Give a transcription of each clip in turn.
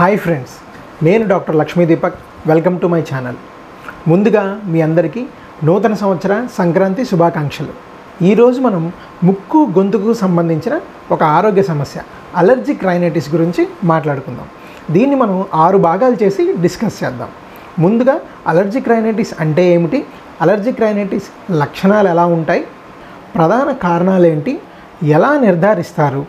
Hi friends నేను doctor Lakshmi Deepak. Welcome to my channel. ముందుగా మీ అందరికీ నూతన సంవత్సర సంక్రాంతి శుభాకాంక్షలు. ఈరోజు మనం ముక్కు గొంతుకు సంబంధించిన ఒక ఆరోగ్య సమస్య అలర్జిక్ రైనైటిస్ గురించి మాట్లాడుకుందాం. దీన్ని మనం ఆరు భాగాలు చేసి డిస్కస్ చేద్దాం. ముందుగా అలర్జిక్ రైనైటిస్ అంటే ఏమిటి? అలర్జిక్ రైనైటిస్ లక్షణాలు ఎలా ఉంటాయి? ప్రధాన కారణాలు ఏంటి? ఎలా నిర్ధారిస్తారు?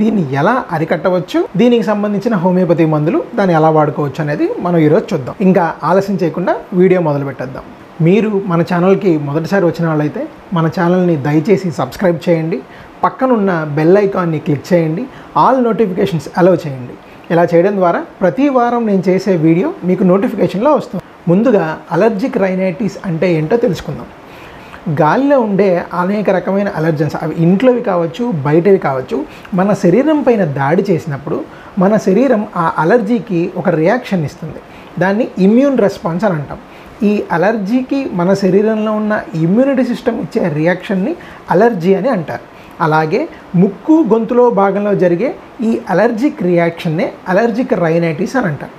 దీన్ని ఎలా అరికట్టవచ్చు? దీనికి సంబంధించిన హోమియోపతి మందులు దాన్ని ఎలా వాడుకోవచ్చు అనేది మనం ఈరోజు చూద్దాం. ఇంకా ఆలస్యం చేయకుండా వీడియో మొదలు పెట్టేద్దాం మీరు మన ఛానల్కి మొదటిసారి వచ్చిన వాళ్ళైతే మన ఛానల్ని దయచేసి సబ్స్క్రైబ్ చేయండి. పక్కనున్న బెల్ ఐకాన్ని క్లిక్ చేయండి. ఆల్ నోటిఫికేషన్స్ అలౌ చేయండి. ఇలా చేయడం ద్వారా ప్రతి వారం నేను చేసే వీడియో మీకు నోటిఫికేషన్లో వస్తుంది. ముందుగా అలర్జిక్ రైనైటిస్ అంటే ఏంటో తెలుసుకుందాం. గాలిలో ఉండే అనేక రకమైన అలర్జన్స్ అవి ఇంట్లోవి కావచ్చు బయటవి కావచ్చు. మన శరీరం పైన దాడి చేసినప్పుడు మన శరీరం ఆ అలర్జీకి ఒక రియాక్షన్ ఇస్తుంది. దాన్ని ఇమ్యూన్ రెస్పాన్స్ అని అంటాం. ఈ అలర్జీకి మన శరీరంలో ఉన్న ఇమ్యూనిటీ సిస్టమ్ ఇచ్చే రియాక్షన్ని అలర్జీ అని అంటారు. అలాగే ముక్కు గొంతులో భాగంలో జరిగే ఈ అలర్జిక్ రియాక్షన్నే అలర్జిక్ రైనైటిస్ అని అంటారు.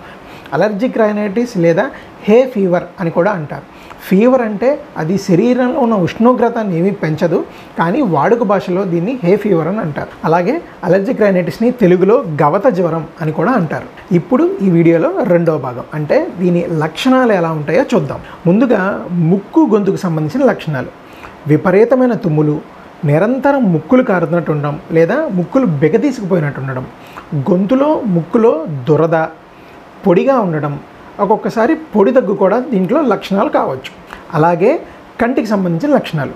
అలర్జిక్ రైనైటిస్ లేదా హే ఫీవర్ అని కూడా అంటారు. ఫీవర్ అంటే అది శరీరంలో ఉన్న ఉష్ణోగ్రతని ఏమీ పెంచదు కానీ వాడుక భాషలో దీన్ని హే ఫీవర్ అని అంటారు. అలాగే అలర్జిక్ రైనైటిస్ని తెలుగులో గవత జ్వరం అని కూడా అంటారు. ఇప్పుడు ఈ వీడియోలో రెండో భాగం. అంటే దీని లక్షణాలు ఎలా ఉంటాయో చూద్దాం. ముందుగా ముక్కు గొంతుకు సంబంధించిన లక్షణాలు. విపరీతమైన తుమ్ములు నిరంతరం ముక్కులు కారుతున్నట్టు ఉండడం లేదా ముక్కులు బెగదీసుకుపోయినట్టు ఉండడం గొంతులో ముక్కులో దురద పొడిగా ఉండడం ఒక్కొక్కసారి పొడి దగ్గు కూడా దీంట్లో లక్షణాలు కావచ్చు. అలాగే కంటికి సంబంధించిన లక్షణాలు.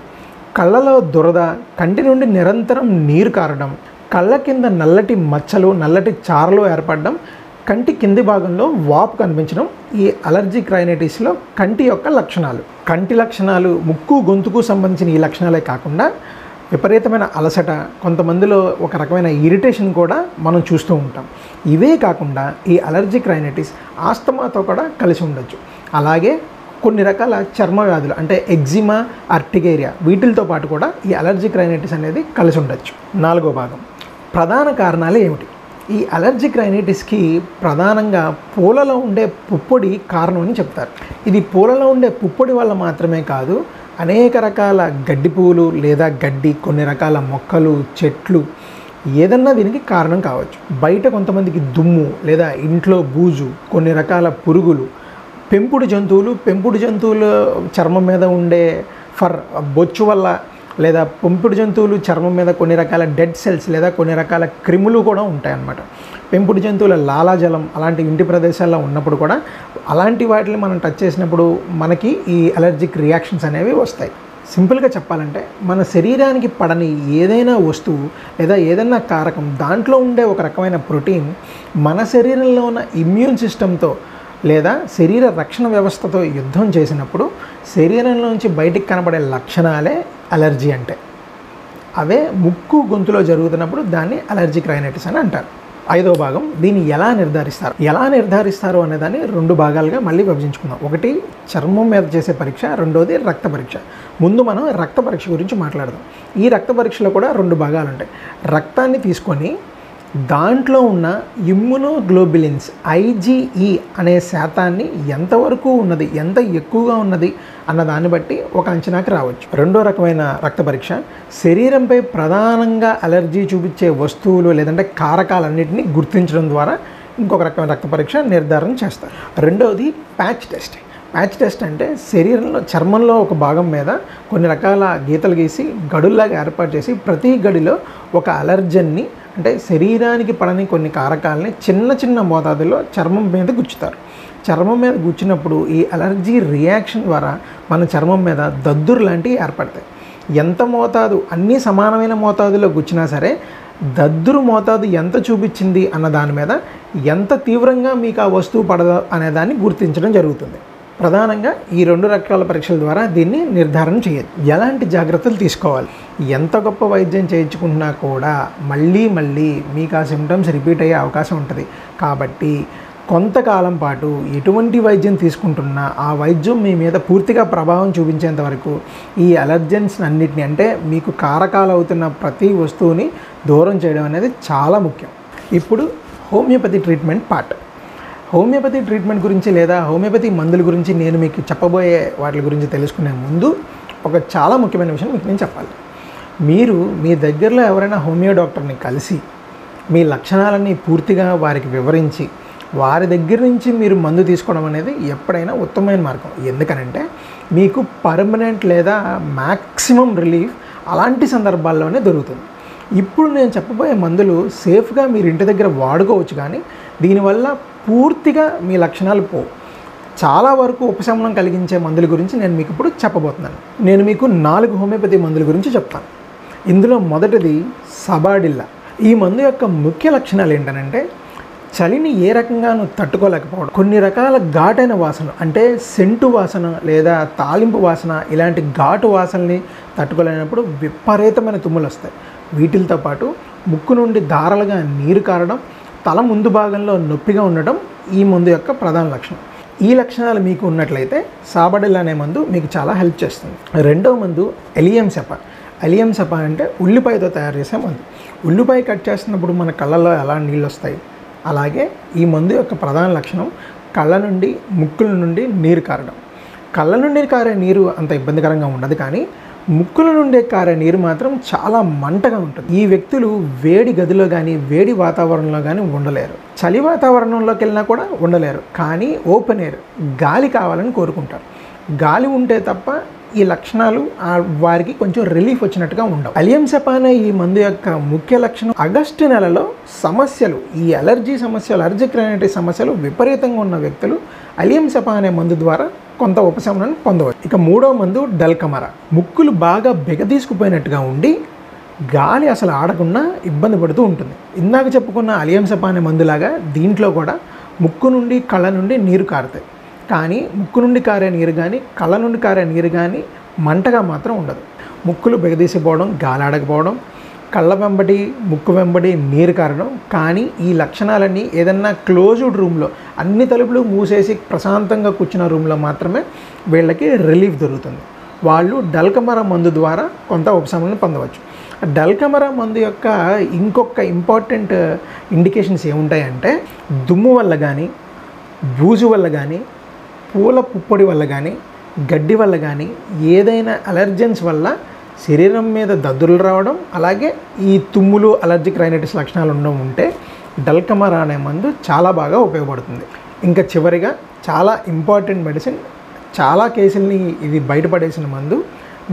కళ్ళలో దురద కంటి నుండి నిరంతరం నీరు కారడం కళ్ళ కింద నల్లటి మచ్చలు నల్లటి చారలు ఏర్పడడం కంటి కింది భాగంలో వాపు కనిపించడం ఈ అలర్జీ క్రైనైటిస్లో కంటి యొక్క లక్షణాలు. కంటి లక్షణాలు ముక్కు గొంతుకు సంబంధించిన ఈ లక్షణాలే కాకుండా విపరీతమైన అలసట కొంతమందిలో ఒక రకమైన ఇరిటేషన్ కూడా మనం చూస్తూ ఉంటాం. ఇవే కాకుండా ఈ అలర్జిక్ రైనటిస్ ఆస్తమాతో కూడా కలిసి ఉండొచ్చు. అలాగే కొన్ని రకాల చర్మ వ్యాధులు అంటే ఎగ్జిమా అర్టిగేరియా వీటితో పాటు కూడా ఈ అలర్జిక్ రైనటిస్ అనేది కలిసి ఉండొచ్చు. నాలుగో భాగం. ప్రధాన కారణాలు ఏమిటి? ఈ అలర్జిక్ రైనటిస్కి ప్రధానంగా పూలలో ఉండే పుప్పొడి కారణం అని చెప్తారు. ఇది పూలలో ఉండే పుప్పొడి వల్ల మాత్రమే కాదు అనేక రకాల గడ్డి పువ్వులు లేదా గడ్డి కొన్ని రకాల మొక్కలు చెట్లు ఏదన్నా దీనికి కారణం కావచ్చు. బయట కొంతమందికి దుమ్ము లేదా ఇంట్లో బూజు కొన్ని రకాల పురుగులు పెంపుడు జంతువులు పెంపుడు జంతువుల చర్మం మీద ఉండే ఫర్ బొచ్చు వల్ల లేదా పెంపుడు జంతువులు చర్మం మీద కొన్ని రకాల డెడ్ సెల్స్ లేదా కొన్ని రకాల క్రిములు కూడా ఉంటాయన్నమాట. పెంపుడు జంతువుల లాలాజలం అలాంటి ఇంటి ప్రదేశాల్లో ఉన్నప్పుడు కూడా అలాంటి వాటిని మనం టచ్ చేసినప్పుడు మనకి ఈ అలర్జిక్ రియాక్షన్స్ అనేవి వస్తాయి. సింపుల్గా చెప్పాలంటే మన శరీరానికి పడని ఏదైనా వస్తువు లేదా ఏదైనా కారకం దాంట్లో ఉండే ఒక రకమైన ప్రోటీన్ మన శరీరంలో ఉన్న ఇమ్యూన్ సిస్టంతో లేదా శరీర రక్షణ వ్యవస్థతో యుద్ధం చేసినప్పుడు శరీరంలోంచి బయటికి కనబడే లక్షణాలే అలర్జీ అంటే. అవే ముక్కు గొంతులో జరుగుతున్నప్పుడు దాన్ని అలర్జిక్ రైనైటిస్ అని అంటారు. ఐదో భాగం దీన్ని ఎలా నిర్ధారిస్తారు? ఎలా నిర్ధారిస్తారు అనేదాన్ని రెండు భాగాలుగా మళ్ళీ విభజించుకుందాం. ఒకటి చర్మం మీద చేసే పరీక్ష రెండోది రక్త పరీక్ష. ముందు మనం రక్త పరీక్ష గురించి మాట్లాడదాం. ఈ రక్త పరీక్షలో కూడా రెండు భాగాలు ఉంటాయి. రక్తాన్ని తీసుకొని దాంట్లో ఉన్న ఇమ్యునోగ్లోబిలిన్స్ ఐజీఈ అనే శాతాన్ని ఎంతవరకు ఉన్నది ఎంత ఎక్కువగా ఉన్నది అన్న దాన్ని బట్టి ఒక అంచనాకి రావచ్చు. రెండో రకమైన రక్త పరీక్ష శరీరంపై ప్రధానంగా అలర్జీ చూపించే వస్తువులు లేదంటే కారకాలన్నింటినీ గుర్తించడం ద్వారా ఇంకొక రకమైన రక్త పరీక్ష నిర్ధారణ చేస్తారు. రెండవది ప్యాచ్ టెస్ట్ ప్యాచ్ టెస్ట్ అంటే శరీరంలో చర్మంలో ఒక భాగం మీద కొన్ని రకాల గీతలు గీసి గడుల్లాగా ఏర్పాటు చేసి ప్రతి గడిలో ఒక అలర్జన్ని అంటే శరీరానికి పడని కొన్ని కారకాలని చిన్న చిన్న మోతాదులో చర్మం మీద గుచ్చుతారు. చర్మం మీద గుచ్చినప్పుడు ఈ అలర్జీ రియాక్షన్ ద్వారా మన చర్మం మీద దద్దురు లాంటివి ఏర్పడతాయి. ఎంత మోతాదు అన్నీ సమానమైన మోతాదులో గుచ్చినా సరే దద్దురు మోతాదు ఎంత చూపించింది అన్న దాని మీద ఎంత తీవ్రంగా మీకు ఆ వస్తువు పడదో అనేదాన్ని గుర్తించడం జరుగుతుంది. ప్రధానంగా ఈ రెండు రకాల పరీక్షల ద్వారా దీన్ని నిర్ధారణ చేయదు ఎలాంటి జాగ్రత్తలు తీసుకోవాలి? ఎంత గొప్ప వైద్యం చేయించుకుంటున్నా కూడా మళ్ళీ మళ్ళీ మీకు ఆ సిమ్టమ్స్ రిపీట్ అయ్యే అవకాశం ఉంటుంది. కాబట్టి కొంతకాలం పాటు ఎటువంటి వైద్యం తీసుకుంటున్నా ఆ వైద్యం మీ మీద పూర్తిగా ప్రభావం చూపించేంత వరకు ఈ అలర్జెన్స్ అన్నిటిని అంటే మీకు కారకాలు అవుతున్న ప్రతి వస్తువుని దూరం చేయడం అనేది చాలా ముఖ్యం. ఇప్పుడు homeopathy treatment part. Homeopathy treatment గురించి లేదా హోమియోపతి మందుల గురించి నేను మీకు చెప్పబోయే వాటి గురించి తెలుసుకునే ముందు ఒక చాలా ముఖ్యమైన విషయం మీకు నేను చెప్పాలి. మీరు మీ దగ్గరలో ఎవరైనా హోమియో డాక్టర్ని కలిసి మీ లక్షణాలన్నీ పూర్తిగా వారికి వివరించి వారి దగ్గర నుంచి మీరు మందు తీసుకోవడం అనేది ఎప్పుడైనా ఉత్తమమైన మార్గం. ఎందుకనంటే మీకు పర్మనెంట్ లేదా మ్యాక్సిమం రిలీఫ్ అలాంటి సందర్భాల్లోనే దొరుకుతుంది. ఇప్పుడు నేను చెప్పబోయే మందులు సేఫ్గా మీరు ఇంటి దగ్గర వాడుకోవచ్చు కానీ దీనివల్ల పూర్తిగా మీ లక్షణాలు పోవు. చాలా వరకు ఉపశమనం కలిగించే మందుల గురించి నేను మీకు ఇప్పుడు చెప్పబోతున్నాను. నేను మీకు నాలుగు హోమియోపతి మందుల గురించి చెప్తాను. ఇందులో మొదటిది సబాడిల్లా. ఈ మందు యొక్క ముఖ్య లక్షణాలు ఏంటనంటే చలిని ఏ రకంగానూ తట్టుకోలేకపోవడం. కొన్ని రకాల ఘాటైన వాసన అంటే సెంటు వాసన లేదా తాలింపు వాసన ఇలాంటి ఘాటు వాసనని తట్టుకోలేనప్పుడు విపరీతమైన తుమ్ములు వస్తాయి వీటితో పాటు ముక్కు నుండి దారాలుగా నీరు కారడం తల ముందు భాగంలో నొప్పిగా ఉండటం ఈ మందు యొక్క ప్రధాన లక్షణం. ఈ లక్షణాలు మీకు ఉన్నట్లయితే సాబడిల్ అనే మందు మీకు చాలా హెల్ప్ చేస్తుంది. రెండో మందు ఎలియం సెప. ఎలియం సెప అంటే ఉల్లిపాయతో తయారు చేసే మందు. ఉల్లిపాయ కట్ చేస్తున్నప్పుడు మన కళ్ళల్లో ఎలా నీళ్ళు వస్తాయి అలాగే ఈ మందు యొక్క ప్రధాన లక్షణం కళ్ళ నుండి ముక్కుల నుండి నీరు కారడం. కళ్ళ నుండి కారే నీరు అంత ఇబ్బందికరంగా ఉండదు కానీ ముక్కుల నుండి కారే నీరు మాత్రం చాలా మంటగా ఉంటుంది. ఈ వ్యక్తులు వేడి గదిలో కానీ వేడి వాతావరణంలో కానీ ఉండలేరు. చలి వాతావరణంలోకి వెళ్ళినా కూడా ఉండలేరు. కానీ ఓపెన్ ఎయిర్ గాలి కావాలని కోరుకుంటారు. గాలి ఉంటే తప్ప ఈ లక్షణాలు వారికి కొంచెం రిలీఫ్ వచ్చినట్టుగా ఉండవు. అలియం సెపానే ఈ మందు యొక్క ముఖ్య లక్షణం ఆగస్టు నెలలో సమస్యలు ఈ అలర్జీ సమస్యలు అలర్జిక్ రైనటి సమస్యలు విపరీతంగా ఉన్న వ్యక్తులు అలియం సెపా అనే మందు ద్వారా కొంత ఉపశమనం పొందవచ్చు. ఇక మూడో మందు డల్కమర. ముక్కులు బాగా బెగదీసుకుపోయినట్టుగా ఉండి గాలి అసలు ఆడకుండా ఇబ్బంది పడుతూ ఉంటుంది. ఇందాక చెప్పుకున్న అలియం అనే మందులాగా దీంట్లో కూడా ముక్కు నుండి కళ్ళ నుండి నీరు కారుతాయి. కానీ ముక్కు నుండి కారే నీరు కానీ కళ్ళ నుండి కారే నీరు కానీ మంటగా మాత్రం ఉండదు. ముక్కులు బెగదీసిపోవడం గాలాడకపోవడం కళ్ళ వెంబడి ముక్కు వెంబడి నీరు కారడం కానీ ఈ లక్షణాలన్నీ ఏదన్నా క్లోజ్డ్ రూమ్లో అన్ని తలుపులు మూసేసి ప్రశాంతంగా కూర్చున్న రూమ్లో మాత్రమే వీళ్ళకి రిలీఫ్ దొరుకుతుంది. వాళ్ళు డల్కమర మందు ద్వారా కొంత ఉపశమనం పొందవచ్చు. డల్కమర మందు యొక్క ఇంకొక ఇంపార్టెంట్ ఇండికేషన్స్ ఏముంటాయంటే దుమ్ము వల్ల కానీ బూజు వల్ల కానీ పూల పుప్పొడి వల్ల కానీ గడ్డి వల్ల కానీ ఏదైనా అలర్జెన్స్ వల్ల శరీరం మీద దద్దులు రావడం అలాగే ఈ తుమ్ములు అలర్జిక్ రైనటిస్ లక్షణాలు ఉండడం ఉంటే డల్కమరా అనే మందు చాలా బాగా ఉపయోగపడుతుంది. ఇంకా చివరిగా చాలా ఇంపార్టెంట్ మెడిసిన్ చాలా కేసుల్ని ఇది బయటపడేసిన మందు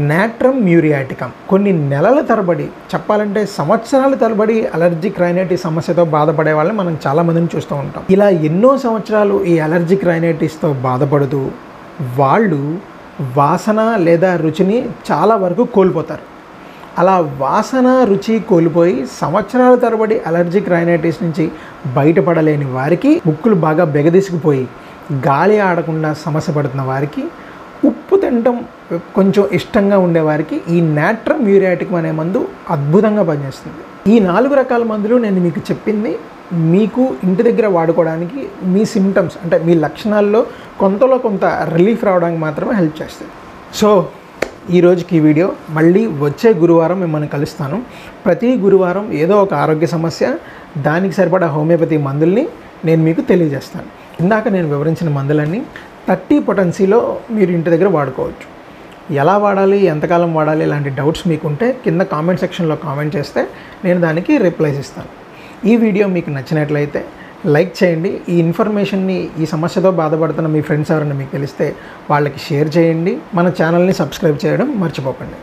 నాట్రమ్ మ్యూరియాటికమ్ కొన్ని నెలల తరబడి చెప్పాలంటే సంవత్సరాల తరబడి అలర్జిక్ రైనైటిస్ సమస్యతో బాధపడే వాళ్ళని మనం చాలామందిని చూస్తూ ఉంటాం. ఇలా ఎన్నో సంవత్సరాలు ఈ అలర్జిక్ రైనైటిస్తో బాధపడుతూ వాళ్ళు వాసన లేదా రుచిని చాలా వరకు కోల్పోతారు. అలా వాసన రుచి కోల్పోయి సంవత్సరాల తరబడి అలర్జిక్ రైనైటిస్ నుంచి బయటపడలేని వారికి ముక్కులు బాగా బెగదీసుకుపోయి గాలి ఆడకుండా సమస్య పడుతున్న వారికి ఉప్పు తినటం కొంచెం ఇష్టంగా ఉండేవారికి ఈ నాట్రమ్ మ్యూరియాటిక్ అనే మందు అద్భుతంగా పనిచేస్తుంది. ఈ నాలుగు రకాల మందులు నేను మీకు చెప్పింది మీకు ఇంటి దగ్గర వాడుకోవడానికి మీ సిమ్టమ్స్ అంటే మీ లక్షణాల్లో కొంతలో కొంత రిలీఫ్ రావడానికి మాత్రమే హెల్ప్ చేస్తుంది సో ఈ రోజుకి ఈ వీడియో మళ్ళీ వచ్చే గురువారం మిమ్మల్ని కలుస్తాను. ప్రతి గురువారం ఏదో ఒక ఆరోగ్య సమస్య దానికి సరిపడా హోమియోపతి మందుల్ని నేను మీకు తెలియజేస్తాను. ఇందాక నేను వివరించిన మందులన్నీ థర్టీ పొటెన్సీలో మీరు ఇంటి దగ్గర వాడుకోవచ్చు. ఎలా వాడాలి ఎంతకాలం వాడాలి ఇలాంటి డౌట్స్ మీకుంటే కింద కామెంట్ సెక్షన్లో కామెంట్ చేస్తే నేను దానికి రిప్లైస్ ఇస్తాను ఈ వీడియో మీకు నచ్చినట్లయితే లైక్ చేయండి. ఈ ఇన్ఫర్మేషన్ని ఈ సమస్యతో బాధపడుతున్న మీ ఫ్రెండ్స్ ఎవరైనా మీకు తెలిస్తే వాళ్ళకి షేర్ చేయండి. మన ఛానల్ని సబ్స్క్రైబ్ చేయడం మర్చిపోకండి.